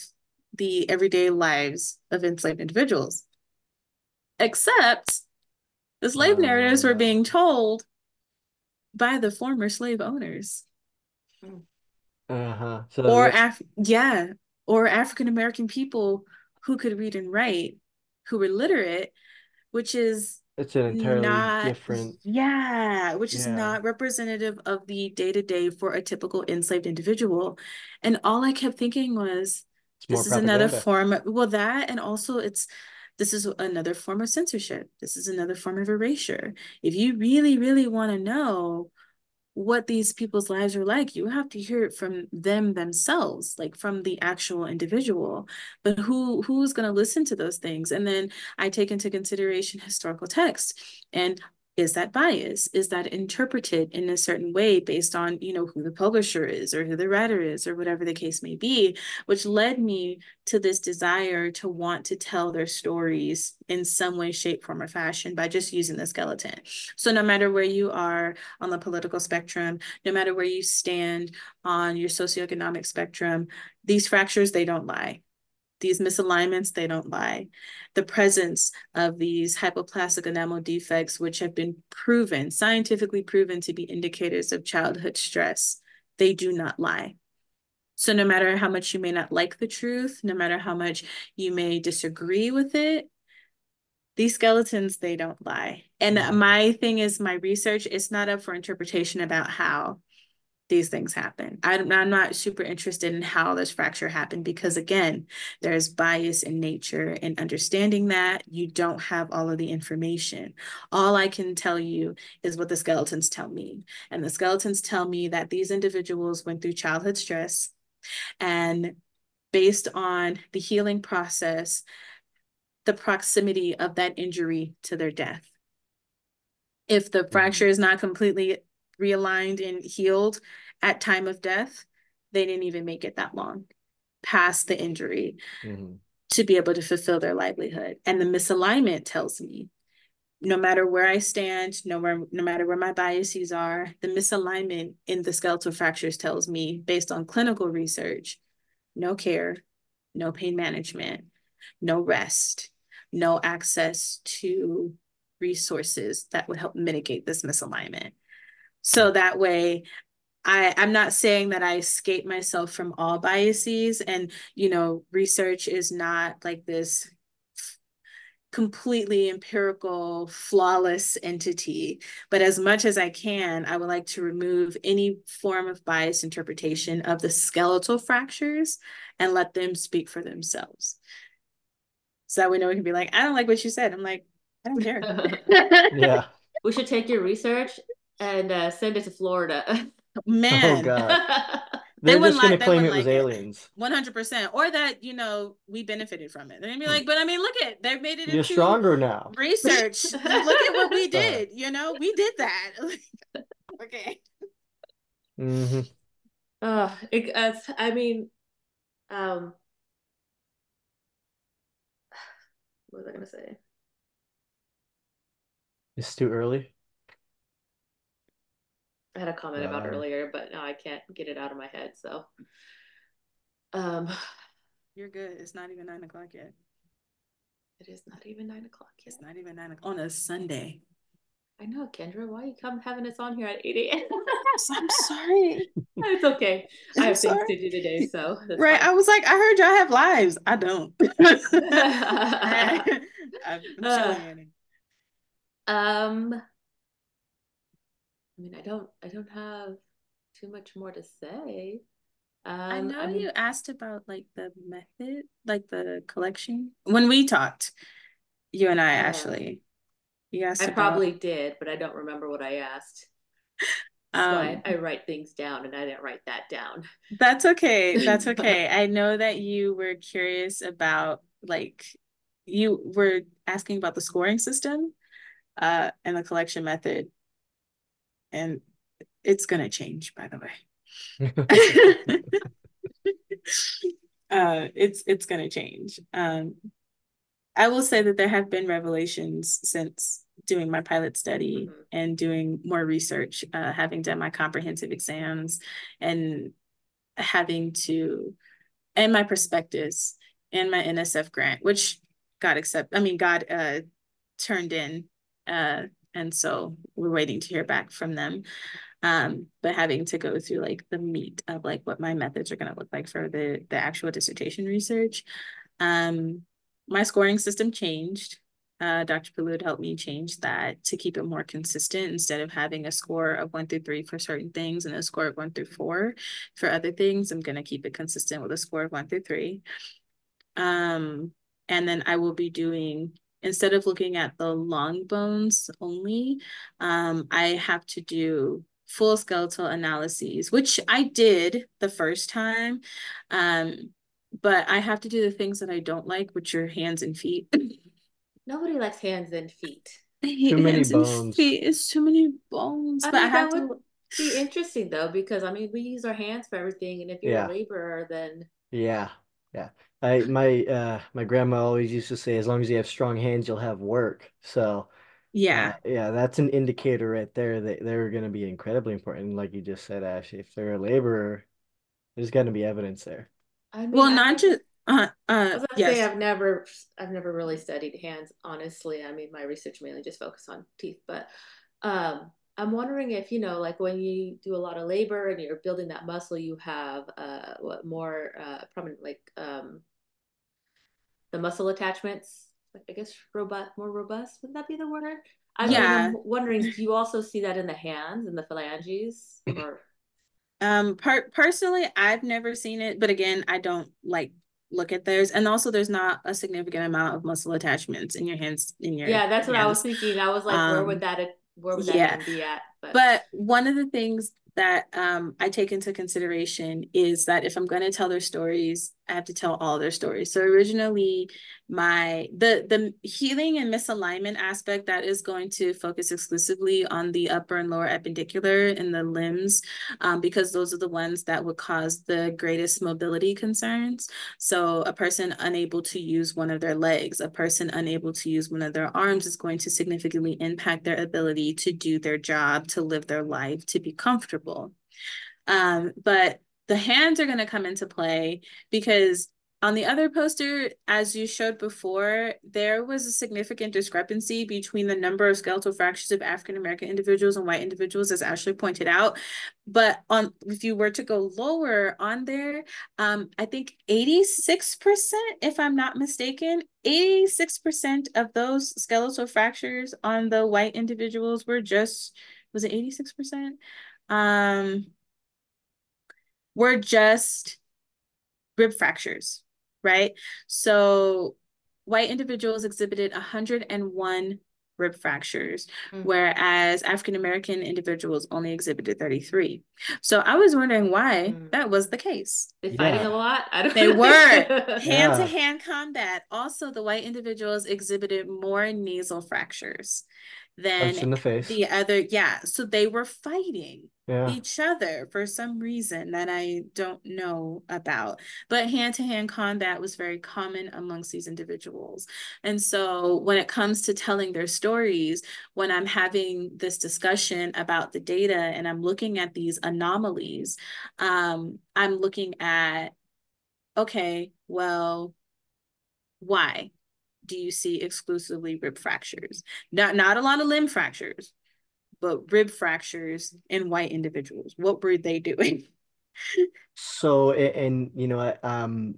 the everyday lives of enslaved individuals. Except the slave uh, narratives were being told by the former slave owners. Uh-huh. So or Af- yeah, or African American people who could read and write, who were literate, which is it's an entirely not, different yeah which is not representative of the day-to-day for a typical enslaved individual. And all i kept thinking was this is another form of, well that and also it's this is another form of censorship. This is another form of erasure. If you really really want to know what these people's lives are like you have to hear it from them themselves like from the actual individual. But who who's going to listen to those things? And then i take into consideration historical text. And is that bias? Is that interpreted in a certain way based on you know who the publisher is or who the writer is or whatever the case may be which led me to this desire to want to tell their stories in some way shape form or fashion by just using the skeleton. So no matter where you are on the political spectrum no matter where you stand on your socioeconomic spectrum these fractures they don't lie these misalignments, they don't lie. The presence of these hypoplastic enamel defects, which have been proven, scientifically proven to be indicators of childhood stress, they do not lie. So no matter how much you may not like the truth, no matter how much you may disagree with it, these skeletons they don't lie and Mhm. my thing is my research is not up for interpretation about how these things happen. I'm, I'm not super interested in how this fracture happened because again there's bias in nature and understanding that. You don't have all of the information. All i can tell you is what the skeletons tell me. And the skeletons tell me that these individuals went through childhood stress and based on the healing process the proximity of that injury to their death. If the mm-hmm. fracture is not completely realigned and healed at time of death, they didn't even make it that long past the injury Mhm. to be able to fulfill their livelihood. And the misalignment tells me no matter where I stand, no, where, no matter where my biases are, the misalignment in the skeletal fractures tells me, based on clinical research, no care, no pain management, no rest, no access to resources that would help mitigate this misalignment. So that way, I, I'm not saying that I escape myself from all biases, and you know, research is not like this completely empirical, flawless entity. But as much as I can, I would like to remove any form of biased interpretation of the skeletal fractures and let them speak for themselves. So that we know we can be like, I don't like what you said. I'm like, I don't care. Yeah. We should take your research and uh, send it to Florida. Man. Oh God. They They're wouldn't just gonna like- they claim it was like it. aliens. One hundred percent, or that you know we benefited from it. They're gonna be like, but I mean, look at they've made it You're into stronger now. research. look at what we Uh. did. You know, we did that. okay. hmm Uh, it, uh, I mean, um, what was I gonna say? It's too early. I had a comment about Um, earlier, but now I can't get it out of my head. So, um, You're good. It's not even nine o'clock yet. it is not even nine o'clock yet. It's not even nine o'clock on a Sunday. I know, Kendra. Why you come having us on here at eight a.m.? I'm sorry. it's okay. I I'm have things to do today, so that's Right. I was like, I heard y'all have lives. I don't. I'm Uh. Um, I mean, I don't, I don't have too much more to say. Um, I know mean, you asked about like the method, like the collection. When we talked, you and I Uh, actually, you asked I about, probably did, but I don't remember what I asked. Why um, I write things down, and I didn't write that down. That's okay. That's okay. I know that you were curious about like you were asking about the scoring system uh and the collection method. And it's gonna change, by the way. uh it's it's gonna change. Um I will say that there have been revelations since doing my pilot study Mhm. and doing more research, uh, having done my comprehensive exams and having to, and my prospectus and my NSF grant, which got accept, I mean, got uh, turned in. And so we're waiting to hear back from them. Um, but having to go through like the meat of like what my methods are going to look like for the the actual dissertation research. Um, my scoring system changed. Uh, Dr. Pilloud helped me change that to keep it more consistent instead of having a score of one through three for certain things and a score of one through four for other things. I'm going to keep it consistent with a score of one through three. Um, and then I will be doing, instead of looking at the long bones only, um, I have to do full skeletal analyses, which I did the first time. Um, but I have to do the things that I don't like, which are hands and feet. Nobody likes hands and feet. Too many bones. feet. It's too many bones. I but I have that to. would be interesting though, because I mean, we use our hands for everything, and if you're Yeah. a laborer, then Yeah, yeah. I my uh my grandma always used to say, as long as you have strong hands, you'll have work. So Yeah. uh, yeah, that's an indicator right there that they're going to be incredibly important. And like you just said, Ashley, if they're a laborer, there's going to be evidence there. I mean, Well, I, not just. Uh, I uh, was gonna say yes. I've never, I've never really studied hands, honestly. I mean, my research mainly just focused on teeth, but um, I'm wondering if you know, like when you do a lot of labor and you're building that muscle, you have uh, what more uh, prominent, like um, the muscle attachments Like I guess robust, more robust. Would that be the word? I yeah. I'm wondering, do you also see that in the hands and the phalanges, or? Um, per- personally, I've never seen it, but again, I don't like look at theirs, and also there's not a significant amount of muscle attachments in your hands. In your yeah, that's hands. what I was thinking. I was like, um, where would um, that where would that yeah. be at? But. but one of the things that um, I take into consideration is that if I'm going to tell their stories, I have to tell all their stories. So originally, my the the healing and misalignment aspect that is going to focus exclusively on the upper and lower appendicular and the limbs, um, because those are the ones that would cause the greatest mobility concerns. So a person unable to use one of their legs, a person unable to use one of their arms is going to significantly impact their ability to do their job, to live their life, to be comfortable. Um, but the hands are going to come into play because on the other poster, as you showed before, there was a significant discrepancy between the number of skeletal fractures of African American individuals and white individuals, as Ashley pointed out. But on if you were to go lower on there, um, I think 86%, if I'm not mistaken, 86% of those skeletal fractures on the white individuals were just, was it 86%? Um, were just rib fractures right? So white individuals exhibited 101 rib fractures, mm-hmm. whereas African American individuals only exhibited 33. So I was wondering why mm-hmm. that was the case. They fighting a lot. I don't they were hand to hand combat. Also, the white individuals exhibited more nasal fractures than in the, face. the other. Yeah, so they were fighting yeah. each other for some reason that I don't know about. But hand to hand combat was very common amongst these individuals. And so when it comes to telling their stories, when I'm having this discussion about the data and I'm looking at these anomalies, um, I'm looking at, okay, well, why? do you see exclusively rib fractures? Not not a lot of limb fractures, but rib fractures in white individuals. What were they doing? so, and you know, um,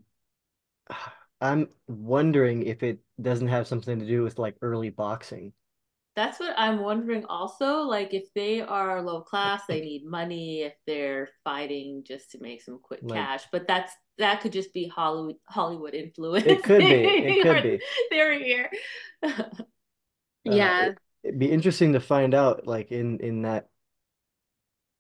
I'm wondering if it doesn't have something to do with like early boxing. That's what I'm wondering also. Like, if they are low class, they need money. If they're fighting just to make some quick like, cash, but that's that could just be Hollywood Hollywood influence. It could be. It could be. They're here. yeah. Uh, it'd be interesting to find out like in in that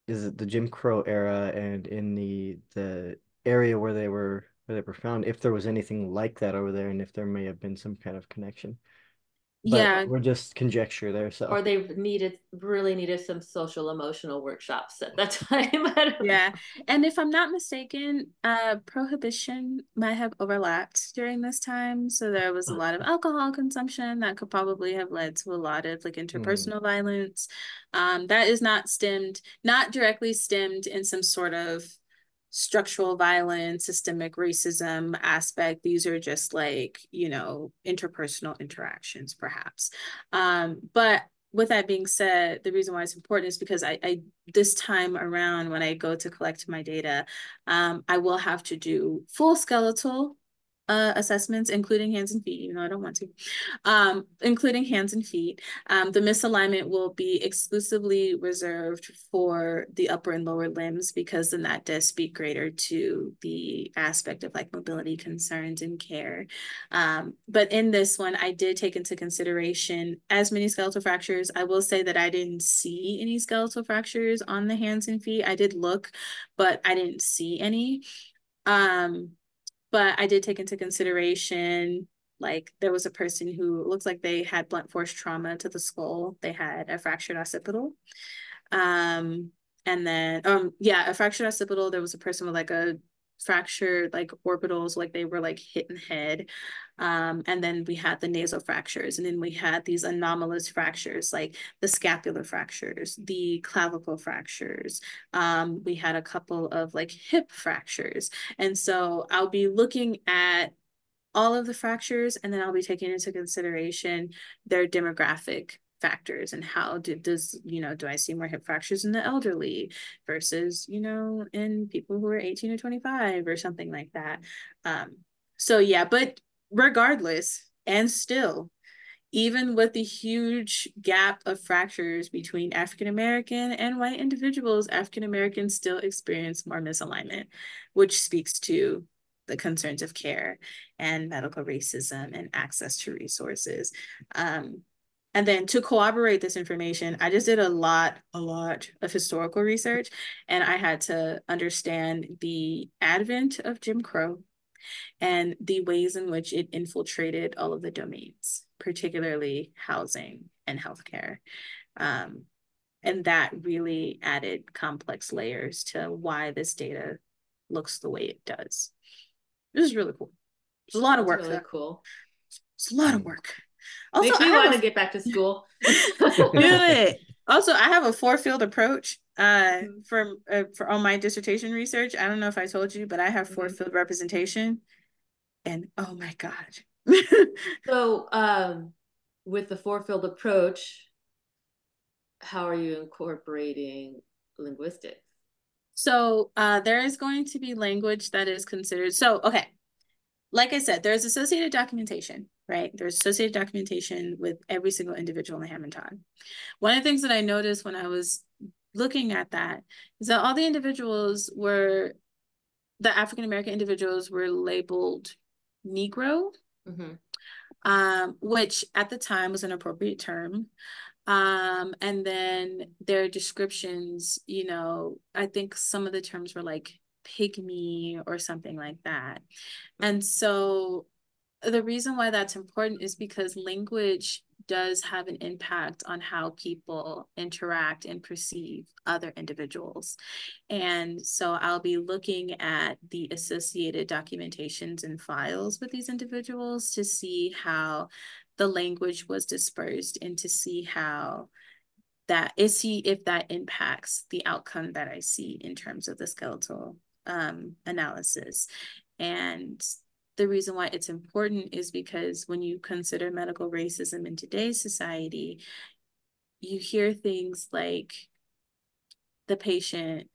is it the Jim Crow era and in the the area where they were where they were found if there was anything like that over there and if there may have been some kind of connection. But yeah. We're just conjecture there. So or they needed really needed some social emotional workshops at that time. yeah. And if I'm not mistaken, uh prohibition might have overlapped during this time. So there was a lot of alcohol consumption that could probably have led to a lot of like interpersonal mm. violence. Um that is not stemmed, not directly stemmed in some sort of structural violence, systemic racism aspect. These are just like, you know, interpersonal interactions, perhaps. Um, but with that being said, the reason why it's important is because I, I this time around when I go to collect my data, um, I will have to do full skeletal uh, assessments, including hands and feet, even though I don't want to, um, including hands and feet. Um, the misalignment will be exclusively reserved for the upper and lower limbs because then that does speak greater to the aspect of like mobility concerns and care. Um, but in this one, I did take into consideration as many skeletal fractures. I will say that I didn't see any skeletal fractures on the hands and feet. I did look, but I didn't see any. Um, but I did take into consideration like there was a person who looks like they had blunt force trauma to the skull. They had a fractured occipital. Um, and then um yeah, a fractured occipital. There was a person with like a fractured like orbitals, like they were like hit in the head. Um, and then we had the nasal fractures, and then we had these anomalous fractures like the scapular fractures, the clavicle fractures. Um, we had a couple of like hip fractures. And so I'll be looking at all of the fractures, and then I'll be taking into consideration their demographic factors and how do, does you know do i see more hip fractures in the elderly versus you know in people who are 18 or 25 or something like that um so yeah but regardless And still, even with the huge gap of fractures between African American and white individuals, African Americans still experience more misalignment, which speaks to the concerns of care and medical racism and access to resources. Um, and then to corroborate this information, I just did a lot, a lot of historical research, and I had to understand the advent of Jim Crow and the ways in which it infiltrated all of the domains, particularly housing and healthcare. Um, and that really added complex layers to why this data looks the way it does. This is really cool. It's a lot of work. Really cool. It's a lot of work. Also, Makes me want to get back to school. Do it. Also, I have a four field approach uh mm-hmm. for uh, for on my dissertation research. I don't know if I told you, but I have four mm-hmm. field representation, and oh my god. so, um, with the four field approach, how are you incorporating linguistics? So, uh, there is going to be language that is considered. So, okay, like I said, there's associated documentation, right? There's associated documentation with every single individual in the Hamann-Todd. One of the things that I noticed when I was looking at that is that all the individuals were, the African American individuals were labeled Negro, mm-hmm. um, which at the time was an appropriate term. Um, and then their descriptions, you know, I think some of the terms were like pygmy or something like that. And so the reason why that's important is because language does have an impact on how people interact and perceive other individuals. And so I'll be looking at the associated documentations and files with these individuals to see how the language was dispersed and to see how that is see if that impacts the outcome that I see in terms of the skeletal um, analysis. And the reason why it's important is because when you consider medical racism in today's society, you hear things like the patient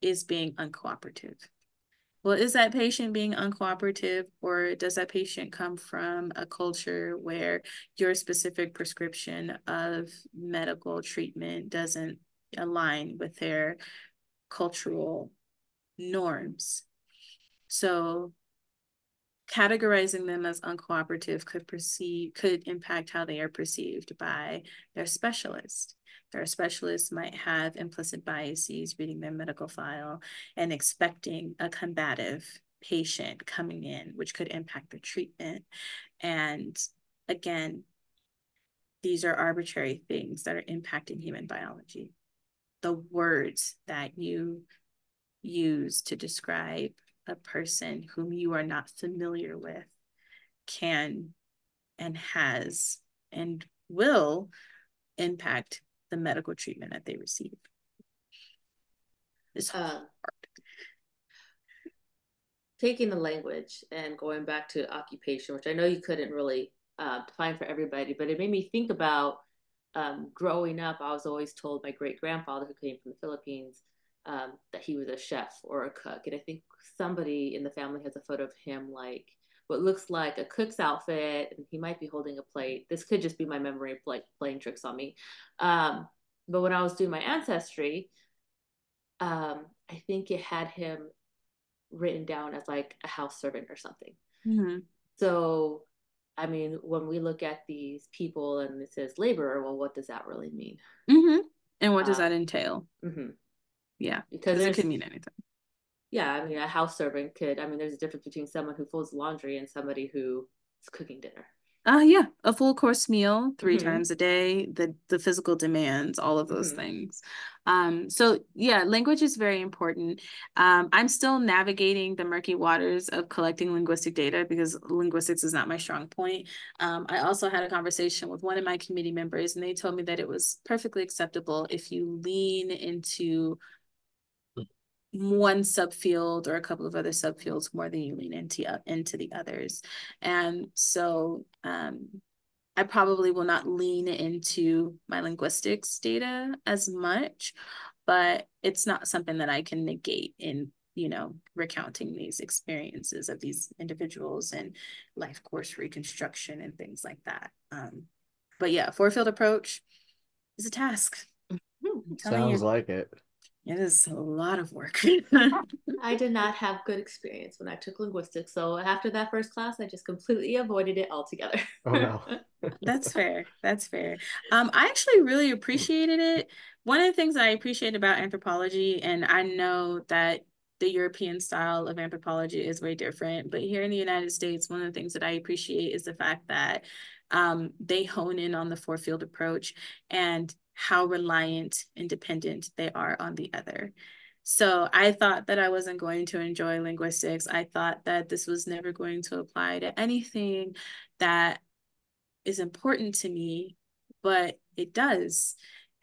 is being uncooperative. Well, is that patient being uncooperative, or does that patient come from a culture where your specific prescription of medical treatment doesn't align with their cultural norms. So categorizing them as uncooperative could perceive could impact how they are perceived by their specialist. Their specialist might have implicit biases reading their medical file and expecting a combative patient coming in, which could impact the treatment. And again, these are arbitrary things that are impacting human biology. The words that you use to describe a person whom you are not familiar with can and has and will impact the medical treatment that they receive. It's uh, hard. Taking the language and going back to occupation, which I know you couldn't really uh, define for everybody, but it made me think about um, growing up. I was always told my great grandfather, who came from the Philippines, um, that he was a chef or a cook. And I think somebody in the family has a photo of him like what looks like a cook's outfit, and he might be holding a plate. This could just be my memory like playing tricks on me. Um, but when I was doing my ancestry, um, I think it had him written down as like a house servant or something. Mm-hmm. So, I mean, when we look at these people and it says laborer, well, what does that really mean? Mm-hmm. And what does um, that entail? Mm-hmm. Yeah, because it could mean anything. Yeah, I mean, a house servant could. I mean, there's a difference between someone who folds laundry and somebody who is cooking dinner. Uh yeah, a full course meal 3 mm-hmm. times a day, the the physical demands, all of those mm-hmm. things. Um so yeah, language is very important. Um I'm still navigating the murky waters of collecting linguistic data because linguistics is not my strong point. Um I also had a conversation with one of my committee members and they told me that it was perfectly acceptable if you lean into one subfield or a couple of other subfields more than you lean into uh, into the others and so um, i probably will not lean into my linguistics data as much but it's not something that i can negate in you know, recounting these experiences of these individuals and life course reconstruction and things like that. Um, but yeah, four field approach is a task. Sounds you, like it. It is a lot of work. I did not have good experience when I took linguistics. So after that first class, I just completely avoided it altogether. Oh no. That's fair. That's fair. Um, I actually really appreciated it. One of the things I appreciate about anthropology, and I know that the European style of anthropology is way different. But here in the United States, one of the things that I appreciate is the fact that um, they hone in on the four field approach and how reliant and dependent they are on the other. So I thought that I wasn't going to enjoy linguistics. I thought that this was never going to apply to anything that is important to me, but it does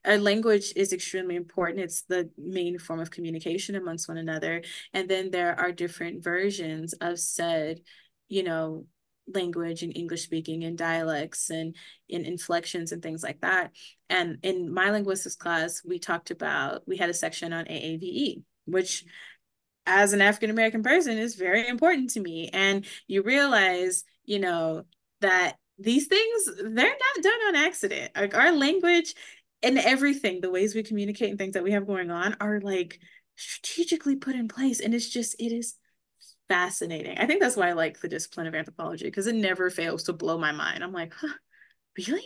a language is extremely important. It's the main form of communication amongst one another. And then there are different versions of said, you know, language and English speaking and dialects and in inflections and things like that. And in my linguistics class, we talked about, we had a section on AAVE, which as an African American person is very important to me. And you realize, you know, that these things, they're not done on accident. Like our language and everything, the ways we communicate and things that we have going on are like strategically put in place. And it's just, it is fascinating. I think that's why I like the discipline of anthropology because it never fails to blow my mind. I'm like, huh, really?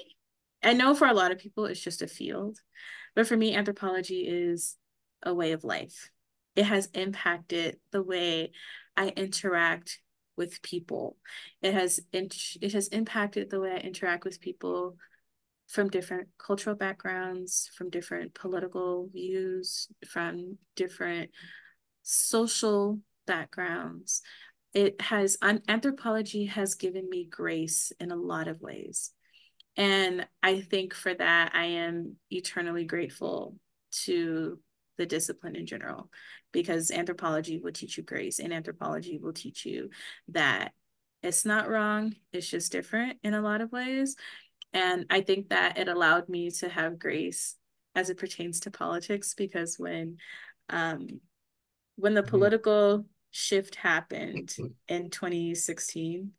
I know for a lot of people it's just a field, but for me, anthropology is a way of life. It has impacted the way I interact with people. It has it has impacted the way I interact with people from different cultural backgrounds, from different political views, from different social backgrounds. It has, anthropology has given me grace in a lot of ways. And I think for that, I am eternally grateful to the discipline in general, because anthropology will teach you grace, and anthropology will teach you that it's not wrong, it's just different in a lot of ways. And I think that it allowed me to have grace as it pertains to politics because when um, when the mm-hmm. political shift happened in 2016,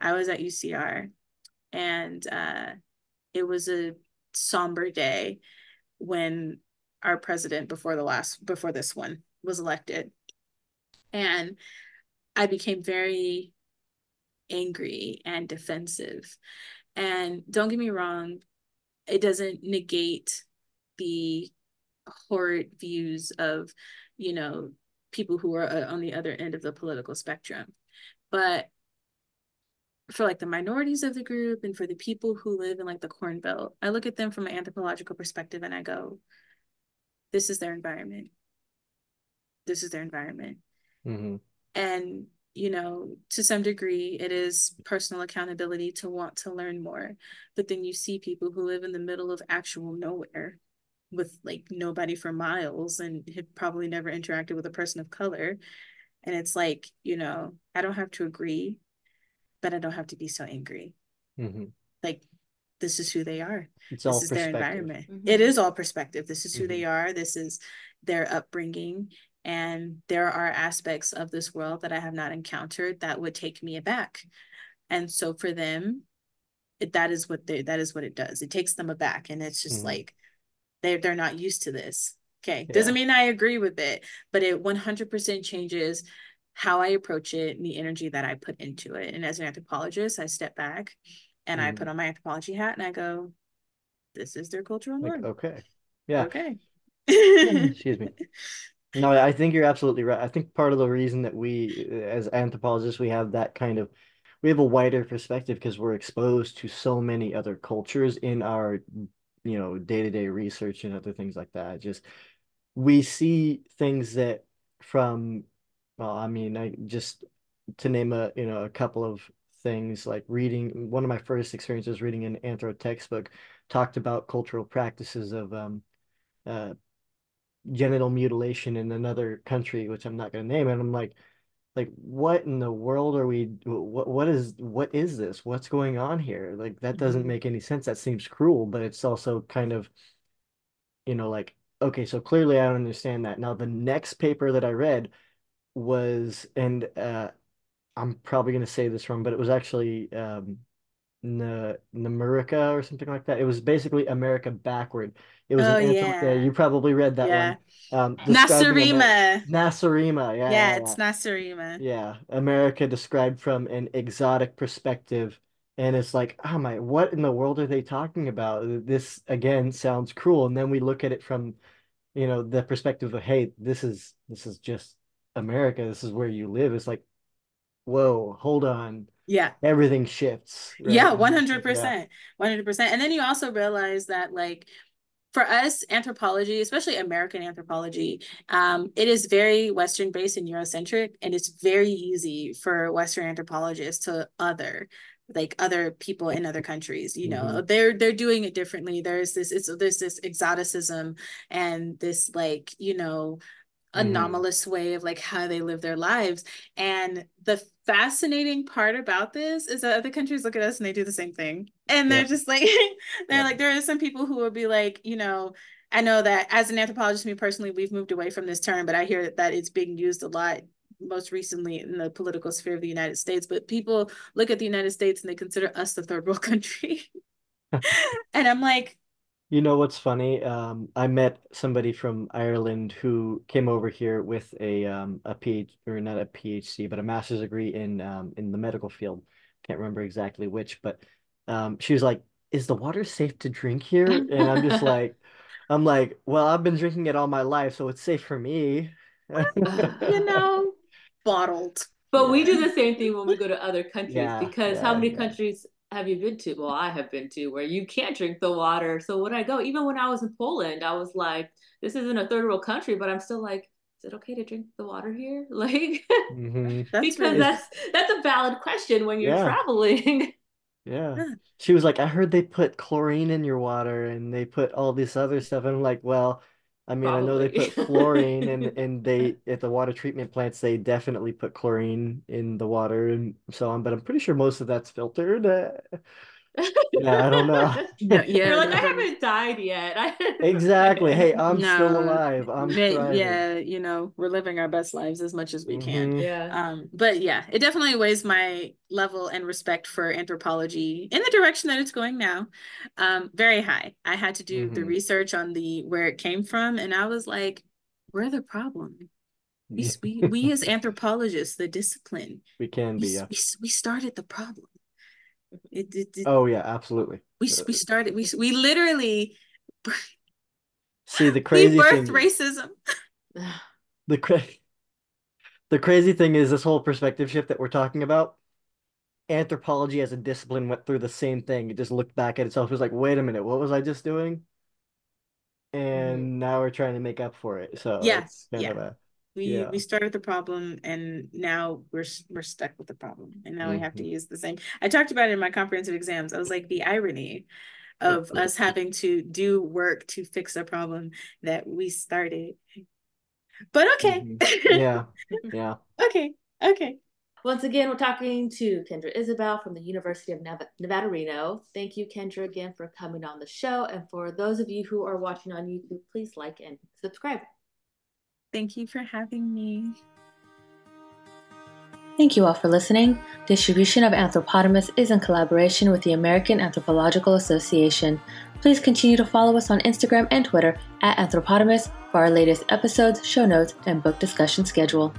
I was at UCR and uh, it was a somber day when our president before the last before this one was elected. And i became very angry and defensive. And don't get me wrong, it doesn't negate the horrid views of, you know, people who are uh, on the other end of the political spectrum. But for like the minorities of the group and for the people who live in like the corn belt, I look at them from an anthropological perspective and I go, this is their environment. This is their environment. Mm-hmm. And you know, to some degree, it is personal accountability to want to learn more. But then you see people who live in the middle of actual nowhere with like nobody for miles and have probably never interacted with a person of color. And it's like, you know, I don't have to agree, but I don't have to be so angry. Mm-hmm. Like, this is who they are. It's this is their environment. Mm-hmm. It is all perspective. This is who mm-hmm. they are. This is their upbringing and there are aspects of this world that I have not encountered that would take me aback. And so for them, it, that is what they that is what it does. It takes them aback, and it's just mm-hmm. like they're they're not used to this. Okay, yeah. doesn't mean I agree with it, but it one hundred percent changes how I approach it and the energy that I put into it. And as an anthropologist, I step back and mm-hmm. I put on my anthropology hat and I go, "This is their cultural norm." Like, okay, yeah, okay. Excuse me. No, I think you're absolutely right. I think part of the reason that we, as anthropologists, we have that kind of, we have a wider perspective because we're exposed to so many other cultures in our, you know, day-to-day research and other things like that. Just we see things that from, well, I mean, I just to name a, you know, a couple of things like reading, one of my first experiences reading an anthro textbook talked about cultural practices of um, uh, genital mutilation in another country, which I'm not going to name. And I'm like, like what in the world are we what what is what is this? What's going on here? Like that doesn't mm-hmm. make any sense. That seems cruel but it's also kind of you know like okay so clearly i don't understand that. Now the next paper that i read was, and uh, I'm probably going to say this wrong, but it was actually um, N Namurica or something like that. It was basically America backward. It was Oh an anthem. Yeah, yeah. you probably read that Yeah. one. Um, Nacirema. Nacirema. Yeah, Yeah, yeah, it's. Nacirema. Yeah, America described from an exotic perspective. And it's like, oh my, what in the world are they talking about? This again sounds cruel. And then we look at it from, you know, the perspective of, hey, this is this is just America. This is where you live. It's like, whoa, hold on. Yeah. Everything shifts, right? Yeah, And it's yeah. 100%. 100%. And then you also realize that like for us, anthropology, especially American anthropology, um, it is very Western based and Eurocentric, and it's very easy for Western anthropologists to other like other people in other countries you know Mhm. they're they're doing it differently there's this it's there's this exoticism and this like you know Mhm. anomalous way of like how they live their lives and the fascinating part about this is that other countries look at us and they do the same thing and they're Yep. just like they're Yep. like there are some people who will be like you know i know that as an anthropologist me personally we've moved away from this term but i hear that it's being used a lot most recently in the political sphere of the united states but people look at the united states and they consider us the third world country and i'm like You know what's funny? Um, I met somebody from Ireland who came over here with a um a PhD or not a PhD, but a master's degree in um in the medical field. Can't remember exactly which, but um she was like, "Is the water safe to drink here?" And I'm just like, I'm like, "Well, I've been drinking it all my life, so it's safe for me." you know bottled But we do the same thing when we go to other countries Yeah, because yeah, how many yeah. countries have you been to? Well, I have been to where you can't drink the water. So when I go, even when I was in Poland, I was like, this isn't a third world country, but I'm still like, is it okay to drink the water here? Like, hmm that's because really that's that's a valid question when you're Yeah. traveling. Yeah. Yeah. She was like, I heard they put chlorine in your water and they put all this other stuff. And I'm like, well, I mean, I know they put fluorine and and they at the water treatment plants they definitely put chlorine in the water and so on, but I'm pretty sure most of that's filtered. Uh, yeah, I don't know. No, yeah, You're like, no, I haven't died yet. Exactly. Hey, I'm still alive. I'm But, yeah, you know, we're living our best lives as much as we can. Mhm. yeah. Um, but yeah, it definitely weighs my level and respect for anthropology in the direction that it's going now. Um, very high. I had to do the Mhm. research on the where it came from, and I was like, we're the problem. We we, we as anthropologists, the discipline, We can we, be, yeah. we, we started the problem. It, it, it, Oh yeah, absolutely. we uh, we started we we literally See, the we crazy birthed thing racism. the cra the crazy thing is this whole perspective shift that we're talking about. Anthropology as a discipline went through the same thing. It just looked back at itself. It was like, wait a minute, what was I just doing? And mm. now we're trying to make up for it. So Yeah, yeah. Of We Yeah. we started the problem and now we're we're stuck with the problem and now we have to Mhm. use the same. I talked about it in my comprehensive exams. I was like the irony of us having to do work to fix a problem that we started. But okay. Mhm. yeah, yeah. okay. Okay. Once again, we're talking to Kendra Isabel from the University of Nev- Nevada, Reno. Thank you, Kendra, again for coming on the show. And for those of you who are watching on YouTube, please like and subscribe. Thank you for having me. Thank you all for listening. Distribution of Anthropotamus is in collaboration with the American Anthropological Association. Please continue to follow us on Instagram and Twitter at Anthropotamus for our latest episodes, show notes, and book discussion schedule.